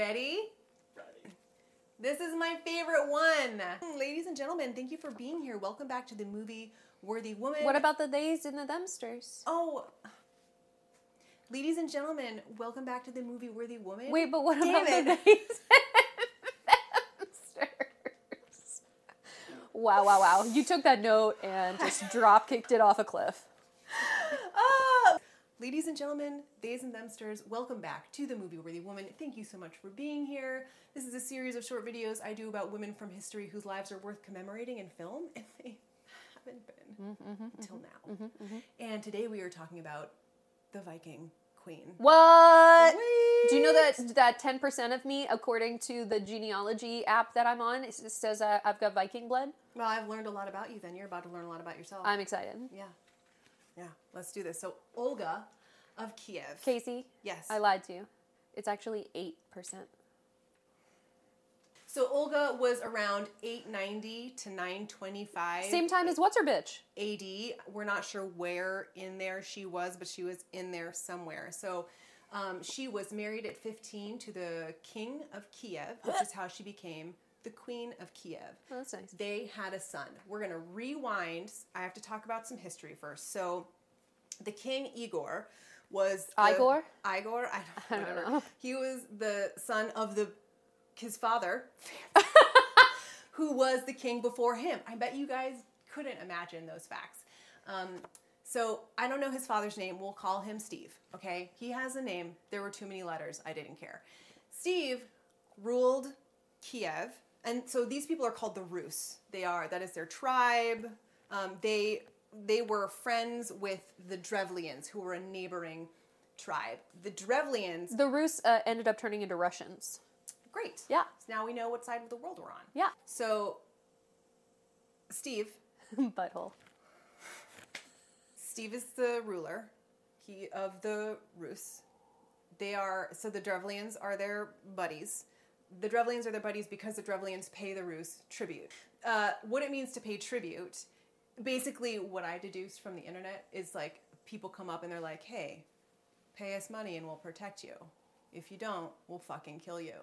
Ready? Ready. This is my favorite one. Ladies and gentlemen, thank you for being here. Welcome back to the movie Worthy Woman. What about the theys and the themsters? Oh. Ladies and gentlemen, welcome back to the movie Worthy Woman. Wait, but what about David. the themsters? Wow, wow, wow. You took that note and just drop kicked it off a cliff. Ladies and gentlemen, theys and themsters, welcome back to the movie Worthy Woman. Thank you so much for being here. This is a series of short videos I do about women from history whose lives are worth commemorating in film, and they haven't been mm-hmm, mm-hmm, mm-hmm. until now. And today we are talking about the Viking Queen. What? Whee! Do you know that that ten percent of me, according to the genealogy app that I'm on, it says uh, I've got Viking blood? Well, I've learned a lot about you then. You're about to learn a lot about yourself. I'm excited. yeah. Yeah, let's do this. So, Olga of Kiev. Casey, Yes. I lied to you. It's actually eight percent. So Olga was around 890 to 925 Same time as what's her bitch? AD. We're not sure where in there she was, but she was in there somewhere. So um, she was married at 15 to the king of Kiev, which is how she became the queen of Kiev. Oh, that's nice. They had a son. We're going to rewind. I have to talk about some history first. So the king Igor was the- Igor? Igor, I don't, I don't know. He was the son of the his father, who was the king before him. I bet you guys couldn't imagine those facts. Um, so I don't know his father's name. We'll call him Steve. Okay, he has a name. There were too many letters. I didn't care. Steve ruled Kiev, and so these people are called the Rus. They are that is their tribe. Um, they they were friends with the Drevlians, who were a neighboring tribe. The Drevlians, The Rus uh, ended up turning into Russians. great. Yeah. So now we know what side of the world we're on. Yeah. So, Steve, Butthole. Steve is the ruler. He of the Rus. They are so the Drevlians are their buddies. The Drevlians are their buddies because the Drevlians pay the Rus tribute. Uh, what it means to pay tribute, basically, what I deduced from the internet is like people come up and they're like, "Hey, pay us money and we'll protect you. If you don't, we'll fucking kill you."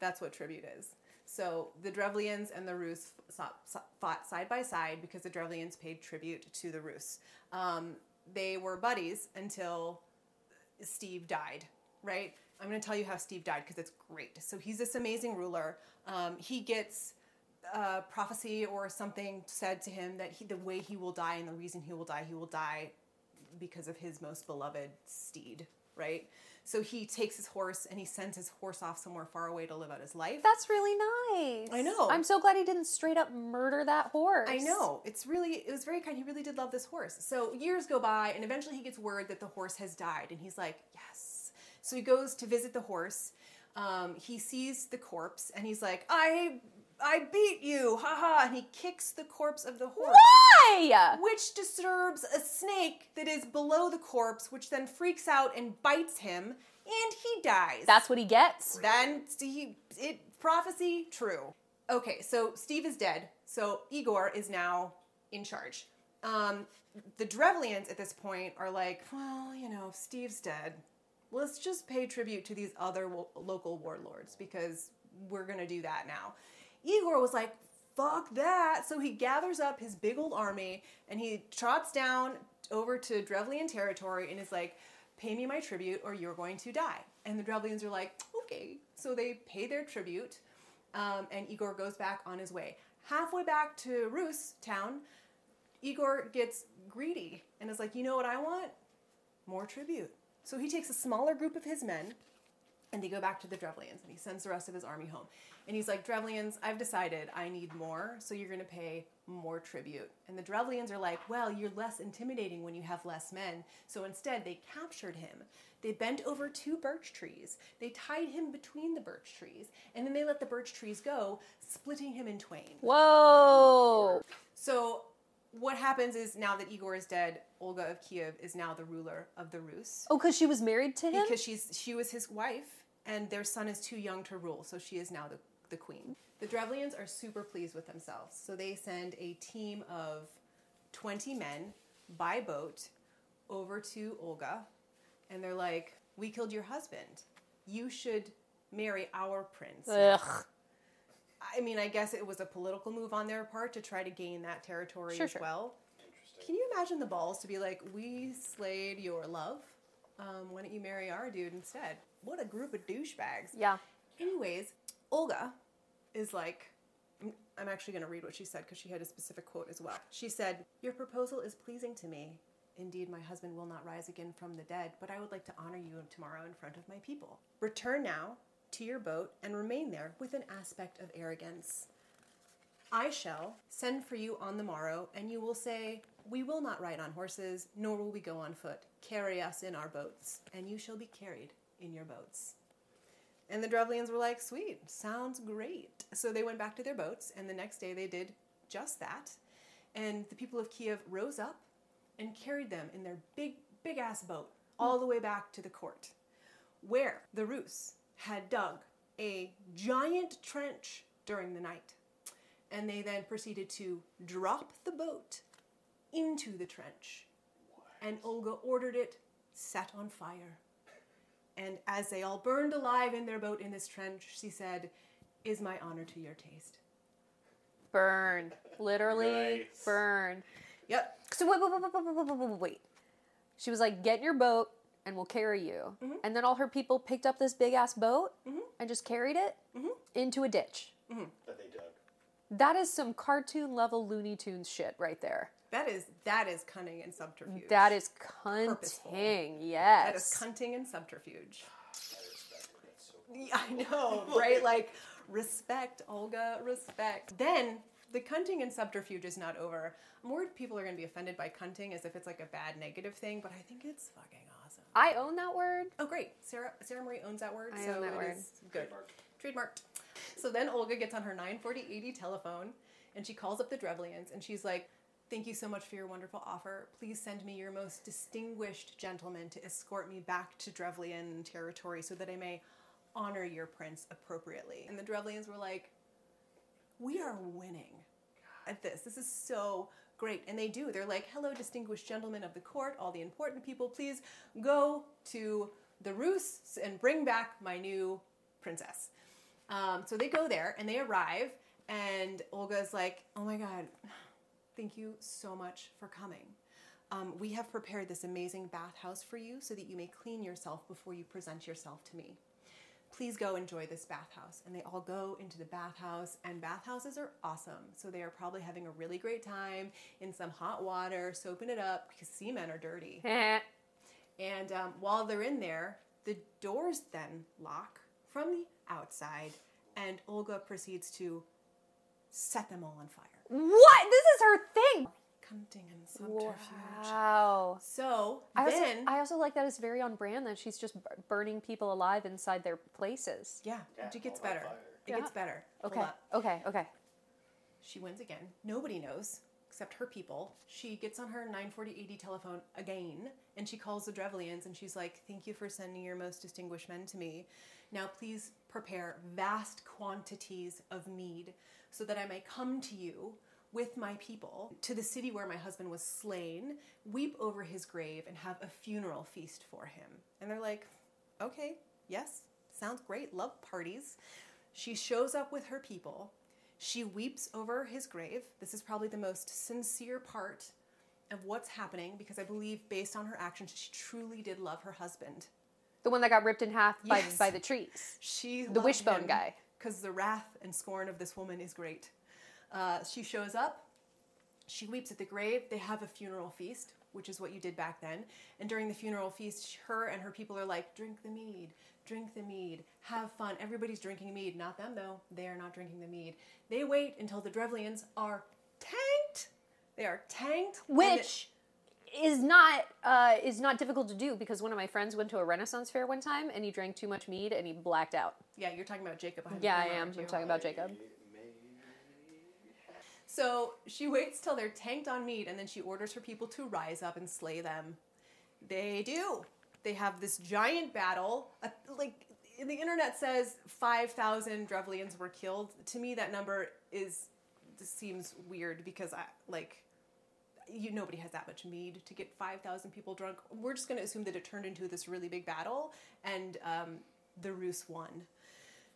That's what tribute is. So the Drevlians and the Rus fought, side by side because the Drevlians paid tribute to the Rus. Um, they were buddies until Steve died, right? I'm going to tell you how Steve died because it's great. So he's this amazing ruler. Um, he gets a prophecy or something said to him that he, the way he will die and the reason he will die, he will die because of his most beloved steed, right? So he takes his horse and he sends his horse off somewhere far away to live out his life. That's really nice. I know. I'm so glad he didn't straight up murder that horse. I know. It's really, it was very kind. He really did love this horse. So years go by, and eventually he gets word that the horse has died, and he's like, yes. So he goes to visit the horse. Um, he sees the corpse, and he's like, I, I beat you, haha! And he kicks the corpse of the horse. Why? Which disturbs a snake that is below the corpse, which then freaks out and bites him, and he dies. That's what he gets. Then he it prophecy true. Okay, so Steve is dead. So Igor is now in charge. Um, the Drevlians at this point are like, well, you know, if Steve's dead, let's just pay tribute to these other wo- local warlords because we're gonna do that now. Igor was like, fuck that. So he gathers up his big old army and he trots down over to Drevlian territory and is like, pay me my tribute or you're going to die. And the Drevlians are like, okay. So they pay their tribute um, and Igor goes back on his way. Halfway back to Rus town, Igor gets greedy and is like, you know what I want? More tribute. So he takes a smaller group of his men and they go back to the Drevlians and he sends the rest of his army home. And he's like, Drevlians, I've decided I need more, so you're going to pay more tribute. And the Drevlians are like, well, you're less intimidating when you have less men. So instead, they captured him. They bent over two birch trees. They tied him between the birch trees. And then they let the birch trees go, splitting him in twain. Whoa. So what happens is now that Igor is dead, Olga of Kiev is now the ruler of the Rus Oh, because she was married to him? because she's she was his wife and their son is too young to rule, so she is now the, the queen. The Drevlians are super pleased with themselves, so they send a team of 20 men by boat over to Olga and they're like, "We killed your husband. You should marry our prince. Ugh. I mean, I guess it was a political move on their part to try to gain that territory Sure, as sure. well. Can you imagine the balls to be like, we slayed your love? Um, why don't you marry our dude instead? What a group of douchebags. Yeah. Anyways, Olga is like, I'm- I'm actually going to read what she said because she had a specific quote as well. She said, Your proposal is pleasing to me. Indeed, my husband will not rise again from the dead, but I would like to honor you tomorrow in front of my people. Return now to your boat and remain there with an aspect of arrogance. I shall send for you on the morrow, and you will say, We will not ride on horses, nor will we go on foot. Carry us in our boats, and you shall be carried in your boats. And the Drevlians were like, Sweet, sounds great. So they went back to their boats, and the next day they did just that. And the people of Kiev rose up and carried them in their big, big ass boat all the way back to the court, where the Rus had dug a giant trench during the night, and they then proceeded to drop the boat into the trench. What? And Olga ordered it set on fire. And as they all burned alive in their boat in this trench, she said, Is my honor to your taste? Burn. Literally, nice. burn. Yep. So wait, wait, wait, wait, wait, wait. She was like, Get your boat, and we'll carry you." Mm-hmm. And then all her people picked up this big ass boat and just carried it Mm-hmm. into a ditch. That they dug. That is some cartoon level Looney Tunes shit right there. That is that is cunning and subterfuge. That is Purposeful. cunting. Yes. that is cunting and subterfuge. I respect it. That's so cool. Yeah, I know, right? Like, respect, Olga, respect. Then the cunting and subterfuge is not over. I'm people are going to be offended by cunting as if it's like a bad negative thing, but I think it's fucking awesome. I own that word. Oh, great. Sarah, Sarah Marie owns that word. I so own that it word. is good. Trademark. Trademarked. So then Olga gets on her 94080 telephone and she calls up the Drevlians and she's like, Thank you so much for your wonderful offer. Please send me your most distinguished gentleman to escort me back to Drevlian territory so that I may honor your prince appropriately. And the Drevlians were like, We are winning at this. This is so great. And they do. They're like, hello, distinguished gentlemen of the court, all the important people, please go to the Rus and bring back my new princess. Um, so they go there and they arrive, and Olga's like, oh my God, thank you so much for coming. Um, we have prepared this amazing bathhouse for you so that you may clean yourself before you present yourself to me please go enjoy this bathhouse. And they all go into the bathhouse, and bathhouses are awesome. So they are probably having a really great time in some hot water, soaping it up because seamen are dirty. And um, while they're in there, the doors then lock from the outside, and Olga proceeds to set them all on fire. what? This is her thing. Cunting and subterfuge. Wow. So I also, then, I also like that it's very on brand that she's just burning people alive inside their places. yeah, Yeah, it gets better. It Yeah. gets better. Okay. Okay. Okay. She wins again. Nobody knows except her people. She gets on her 94080 telephone again and she calls the Drevlians and she's like, Thank you for sending your most distinguished men to me. Now please prepare vast quantities of mead so that I may come to you with my people to the city where my husband was slain, weep over his grave, and have a funeral feast for him. And they're like, Okay, yes, sounds great. Love parties. She shows up with her people. She weeps over his grave. This is probably the most sincere part of what's happening because I believe, based on her actions, she truly did love her husband. The one that got ripped in half by Yes. by the trees. She The wishbone guy. because the wrath and scorn of this woman is great. Uh, she shows up. She weeps at the grave. They have a funeral feast, which is what you did back then. And during the funeral feast, her and her people are like, drink the mead, drink the mead, have fun. Everybody's drinking mead. Not them, though. They are not drinking the mead. They wait until the Drevlians are tanked. They are tanked. which is not uh, is not difficult to do because one of my friends went to a Renaissance fair one time and he drank too much mead and he blacked out. yeah, you're talking about Jacob. Yeah, I am. I'm talking about Jacob. So she waits till they're tanked on meat and then she orders her people to rise up and slay them. They do. They have this giant battle. Like, the internet says 5,000 Drevlians were killed. To me, that number is seems weird because I like you nobody has that much mead to get 5,000 people drunk. We're just going to assume that it turned into this really big battle and um, the Rus won.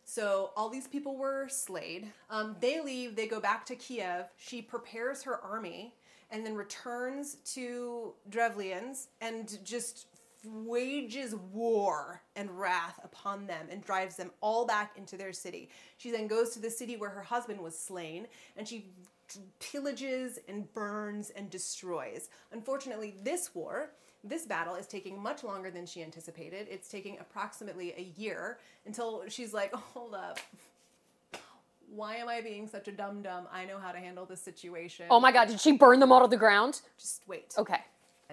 So all these people were slayed. Um, they leave, they go back to Kiev. She prepares her army and then returns to Drevlians and just wages war and wrath upon them and drives them all back into their city. She then goes to the city where her husband was slain and she pillages and burns and destroys. Unfortunately, this war, this battle is taking much longer than she anticipated. It's taking approximately a year until she's like, hold up. Why am I being such a dum dum? I know how to handle this situation. Oh my god, did she burn them all to the ground? Just wait. Okay.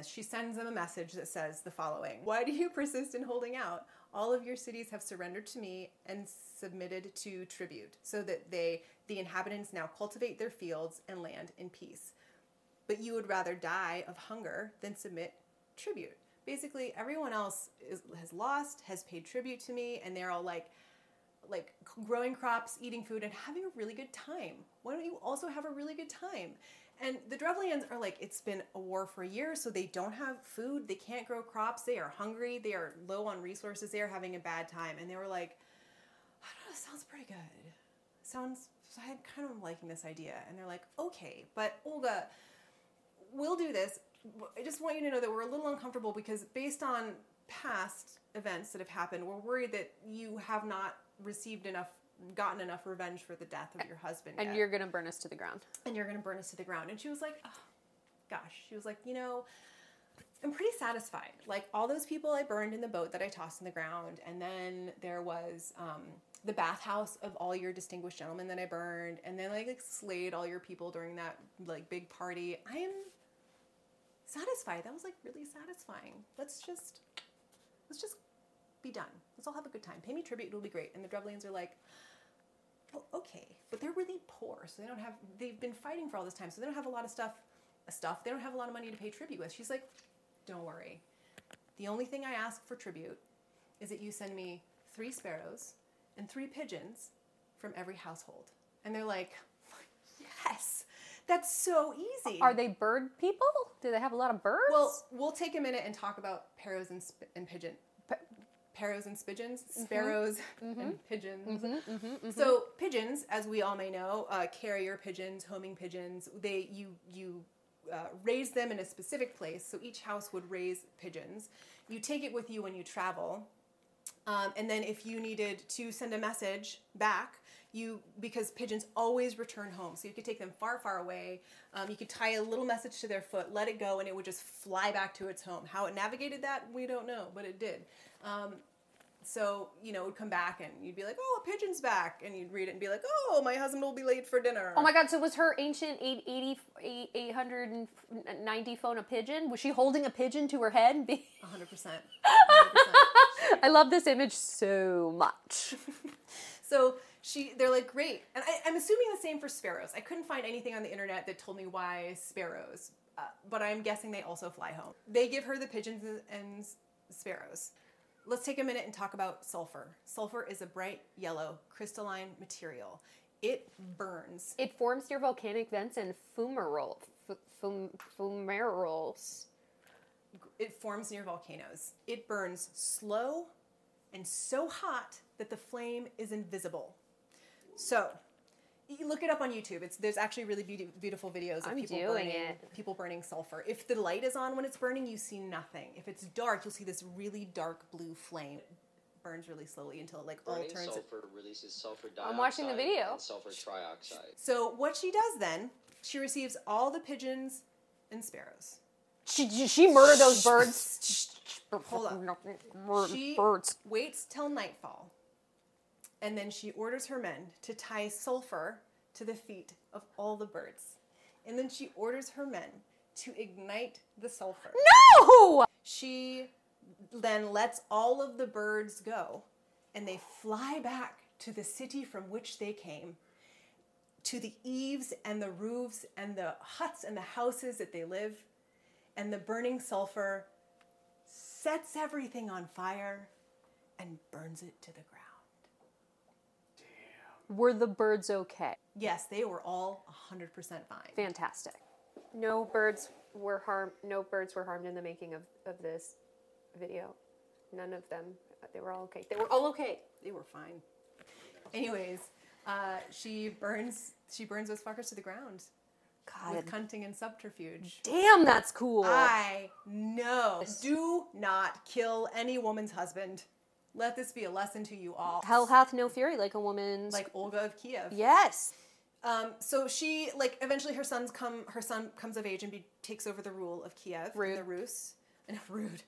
She sends them a message that says the following Why do you persist in holding out? All of your cities have surrendered to me and submitted to tribute, so that they, the inhabitants, now cultivate their fields and land in peace. But you would rather die of hunger than submit tribute. Basically, everyone else is, has lost, has paid tribute to me, and they're all like, like growing crops, eating food, and having a really good time. Why don't you also have a really good time? And the Drevlians are like, it's been a war for years, so they don't have food, they can't grow crops, they are hungry, they are low on resources, they are having a bad time. And they were like, I don't know, sounds pretty good. Sounds, I'm kind of liking this idea. And they're like, okay, but Olga, we'll do this. I just want you to know that we're a little uncomfortable because based on past events that have happened, we're worried that you have not received enough, gotten enough revenge for the death of your husband. And yet you're gonna burn us to the ground. and you're gonna burn us to the ground. And she was like, oh, gosh, she was like, you know, I'm pretty satisfied. Like all those people I burned in the boat that I tossed in the ground, and then there was um, the bathhouse of all your distinguished gentlemen that I burned, and then like, like slayed all your people during that like big party. I am satisfied. That was like really satisfying. Let's just let's just be done. Let's all have a good time. Pay me tribute, it'll be great. And the Drevlians are like, oh, okay, but they're really poor, so they don't have. They've been fighting for all this time, so they don't have a lot of stuff. Stuff. They don't have a lot of money to pay tribute with. She's like, don't worry. The only thing I ask for tribute is that you send me three sparrows and three pigeons from every household. And they're like, yes, that's so easy. Are they bird people? Do they have a lot of birds? Well, we'll take a minute and talk about parrots and, sp- and pigeon. Parrots and spigeons, sparrows and pigeons. So pigeons, as we all may know, uh, carrier pigeons, homing pigeons. They you you uh, raise them in a specific place. So each house would raise pigeons. You take it with you when you travel. Um, and then if you needed to send a message back, you because pigeons always return home, so you could take them far, far away. Um, you could tie a little message to their foot, let it go, and it would just fly back to its home. How it navigated that, we don't know, but it did. Um, so you know, it would come back, and you'd be like, "Oh, a pigeon's back," and you'd read it and be like, "Oh, my husband will be late for dinner." Oh my god, so was her ancient 880, 890 phone a pigeon? Was she holding a pigeon to her head and be. 100 percent. I love this image so much. So she, they're like, great. And I, I'm assuming the same for sparrows. I couldn't find anything on the internet that told me why sparrows, uh, but I'm guessing they also fly home. They give her the pigeons and- and sparrows. Let's take a minute and talk about sulfur. Sulfur is a bright yellow crystalline material. It burns. It forms near volcanic vents and fumarole, f- fum, fumaroles. It forms near volcanoes. It burns slow and so hot that the flame is invisible. So, you look it up on YouTube. It's there's actually really beauty, beautiful videos of I'm people doing burning it. people burning sulfur. If the light is on when it's burning, you see nothing. If it's dark, you'll see this really dark blue flame. It burns really slowly until it like all Burning turns. sulfur releases sulfur dioxide I'm watching the video. and sulfur trioxide. So what she does then, she receives all the pigeons and sparrows. She, she- she murdered those birds. Hold on. Birds. She birds. waits till nightfall, and then she orders her men to tie sulfur to the feet of all the birds. And then she orders her men to ignite the sulfur. No! She then lets all of the birds go, and they fly back to the city from which they came, to the eaves and the roofs and the huts and the houses that they live, and the burning sulfur sets everything on fire and burns it to the ground. Were the birds okay? Yes, they were all 100% fine. Fantastic. No birds were harmed. No birds were harmed in the making of, of this video. None of them. They were all okay. They were all okay. They were fine. Anyways, uh, she burns she burns those fuckers to the ground God. with cunting and subterfuge. Damn, that's cool. I know. Do not kill any woman's husband. Let this be a lesson to you all. Hell hath no fury like a woman's. like Olga of Kiev. yes. Um, so she like eventually her sons come her son comes of age and be, takes over the rule of Kiev Rude. the Rus and rude.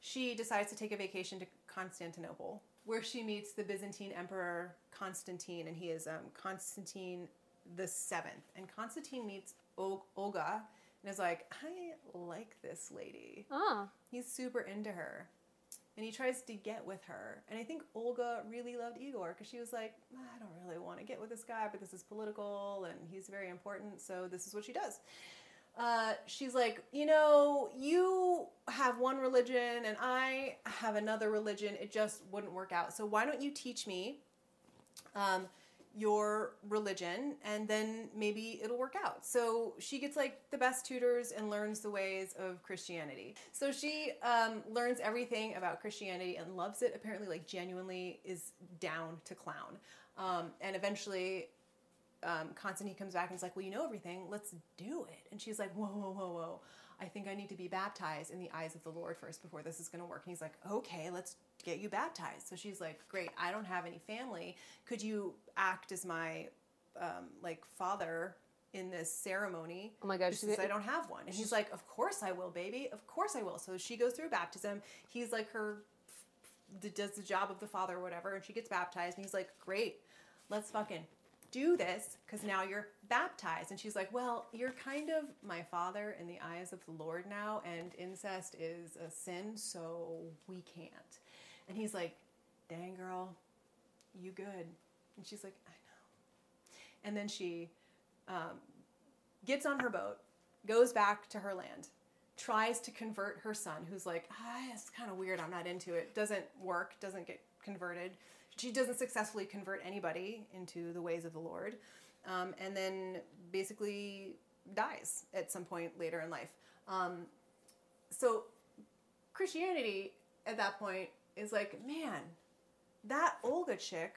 She decides to take a vacation to Constantinople where she meets the Byzantine emperor Constantine and he is um, Constantine the seventh and Constantine meets o- Olga and is like I like this lady. Ah. He's super into her. And he tries to get with her. And I think Olga really loved Igor because she was like, I don't really want to get with this guy, but this is political and he's very important, so this is what she does. Uh, she's like, You know, you have one religion and I have another religion. It just wouldn't work out. So why don't you teach me um, your religion and then maybe it'll work out. So she gets like the best tutors and learns the ways of Christianity. So she um, learns everything about Christianity and loves it. Apparently, like genuinely is down to clown. Um, and eventually, um, Constantine comes back and is like, Well, you know everything, let's do it. And she's like, Whoa, whoa, whoa, whoa. I think I need to be baptized in the eyes of the Lord first before this is going to work. And he's like, Okay, let's get you baptized. So she's like, Great, I don't have any family. Could you act as my um, like father in this ceremony? Oh my gosh, Since she's- I don't have one. And he's like, Of course I will, baby. Of course I will. So she goes through baptism. He's like her does the job of the father or whatever, and she gets baptized, and he's like, Great, let's fucking do this because now you're baptized. And she's like, Well, you're kind of my father in the eyes of the Lord now, and incest is a sin, so we can't. And he's like, Dang, girl, you good. And she's like, I know. And then she um, gets on her boat, goes back to her land, tries to convert her son, who's like, ah, it's kind of weird. I'm not into it. Doesn't work. Doesn't get converted. She doesn't successfully convert anybody into the ways of the Lord, um, and then basically dies at some point later in life. Um, so Christianity at that point is like, man, that Olga chick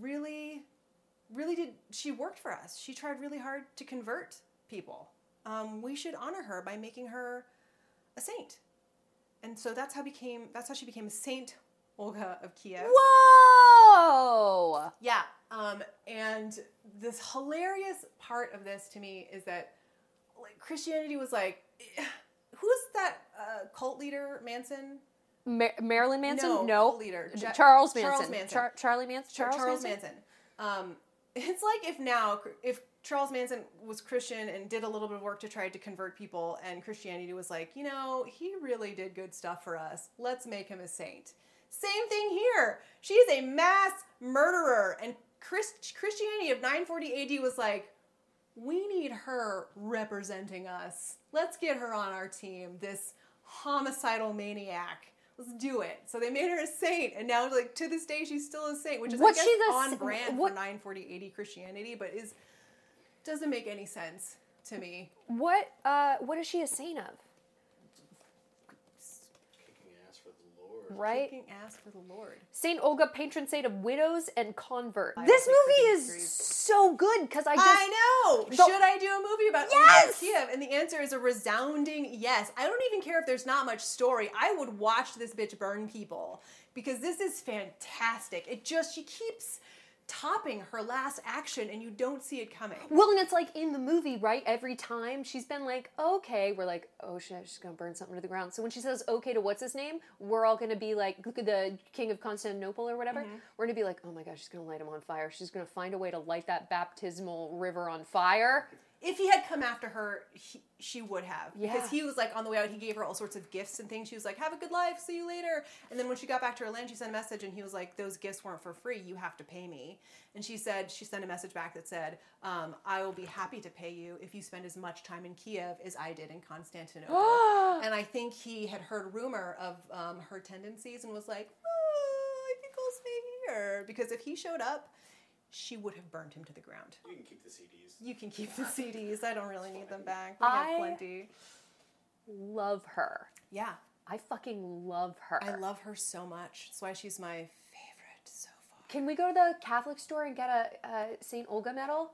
really really did she worked for us. She tried really hard to convert people. Um, we should honor her by making her a saint. And so that's how became that's how she became a saint olga of kiev. Whoa! yeah um, and this hilarious part of this to me is that like christianity was like who's that uh, cult leader manson Mar- Marilyn Manson? No, No. leader. Charles Manson. Charles Manson. Char- Charlie Manson. Charles, Charles, Manson. Um, it's like if now, if Charles Manson was Christian and did a little bit of work to try to convert people, and Christianity was like, you know, he really did good stuff for us. Let's make him a saint. Same thing here. She is a mass murderer, and Chris- Christianity of 940 AD was like, we need her representing us. Let's get her on our team. This homicidal maniac. Let's do it. So they made her a saint, and now, like to this day, she's still a saint, which is What's I guess on brand what- for 940 AD Christianity, but is doesn't make any sense to me. What? Uh, what is she a saint of? Kicking ass for the Lord. Right. Kicking ass for the Lord. Saint Olga, patron saint of widows and convert. I This movie is so good because I just I know. So- Should I do a movie about Yes! Olga Kiev? And the answer is a resounding yes. I don't even care if there's not much story. I would watch this bitch burn people because this is fantastic. It just she keeps topping her last action and you don't see it coming. Well, and it's like in the movie, right? Every time she's been like, okay, we're like, oh shit, she's gonna burn something to the ground. So when she says okay to what's his name, we're all gonna be like, look at the king of Constantinople or whatever. Mm-hmm. We're gonna be like, oh my gosh, she's gonna light him on fire. She's gonna find a way to light that baptismal river on fire. If he had come after her, he, she would have. Yeah. Because he was like on the way out, he gave her all sorts of gifts and things. She was like, "Have a good life, see you later." And then when she got back to her land, she sent a message, and he was like, "Those gifts weren't for free. You have to pay me." And she said she sent a message back that said, um, "I will be happy to pay you if you spend as much time in Kiev as I did in Constantinople." and I think he had heard rumor of um, her tendencies and was like, oh, "I think I'll stay here," because if he showed up, she would have burned him to the ground. You can keep the CDs. You can keep the CDs. I don't really need them back. We have I- plenty. Love her. Yeah, I fucking love her. I love her so much. That's why she's my favorite so far. Can we go to the Catholic store and get a, a Saint Olga medal?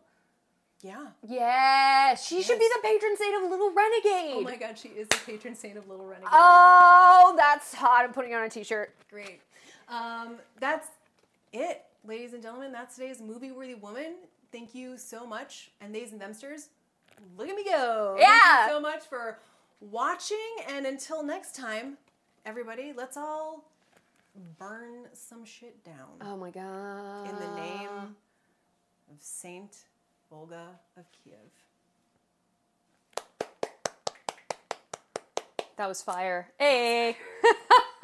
Yeah. Yeah, she should be the patron saint of Little Renegade. Oh my god, she is the patron saint of Little Renegade. Oh, that's hot. I'm putting on a t-shirt. Great. Um, that's it, ladies and gentlemen. That's today's movie worthy woman. Thank you so much. And theys and themsters, look at me go. Yeah. Thank you so much for watching. And until next time, everybody, let's all burn some shit down Oh my god. in the name of Saint Olga of Kiev. That was fire. Hey.